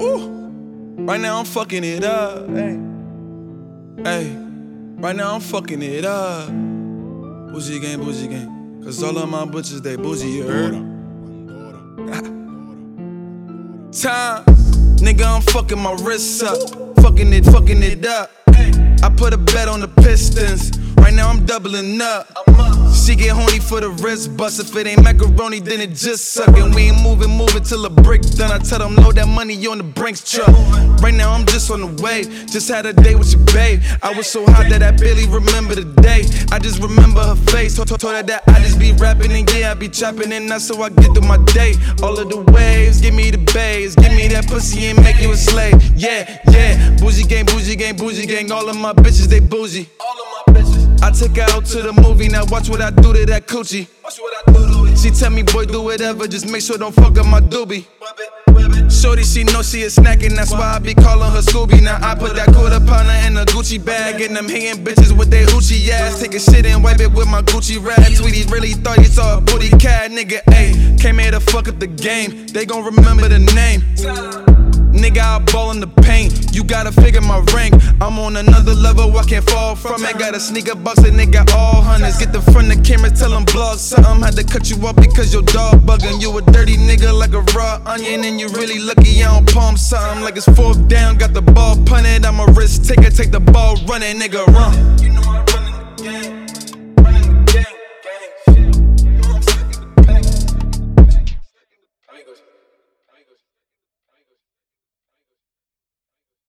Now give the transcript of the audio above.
Ooh. Right now I'm fucking it up. Hey. Hey. Right now I'm fucking it up. Bougie gang, bougie gang. Cause all of my bitches, they bougie, you heard? Time. Nigga, I'm fucking my wrists up. Fucking it, fucking it up. I put a bet on the Pistons. Right now I'm doubling up. She get horny for the wrist bust. If it ain't macaroni, then it just suck. And we ain't moving, moving till the brick done. I tell them load that money on the Brinks truck. Right now I'm just on the way. Just had a day with your babe. I was so hot that I barely remember the day. I just remember her face. Told, told, told her that I just be rapping and yeah, I be chopping and that's so I get through my day. All of the waves, give me the bass. Give me that pussy and make you a slave. Yeah, yeah. Bougie gang, bougie gang, bougie gang. All of my bitches, they bougie. I take her out to the movie, now watch what I do to that coochie. Watch what I do to it. She tell me, boy, do whatever, just make sure don't fuck up my doobie. Shorty, she know she is snacking, that's why I be calling her Scooby. Now I put that quarter pounder in a Gucci bag, and them hating bitches with their hoochie ass. Take a shit and wipe it with my Gucci rag. Tweety really thought he saw a booty cat, nigga. Ayy, came here to fuck up the game. They gon' remember the name. Nigga, I ball in the paint. Gotta figure my rank. I'm on another level, I can't fall from it. Got a sneaker box and they got all hundreds. Get the front of the camera, tell them blog something. Had to cut you off because your dog bugging. You a dirty nigga like a raw onion, and you really lucky I don't palm something. Like it's fourth down, got the ball punted. I'm a risk taker, take the ball running, nigga, run. You know I'm running.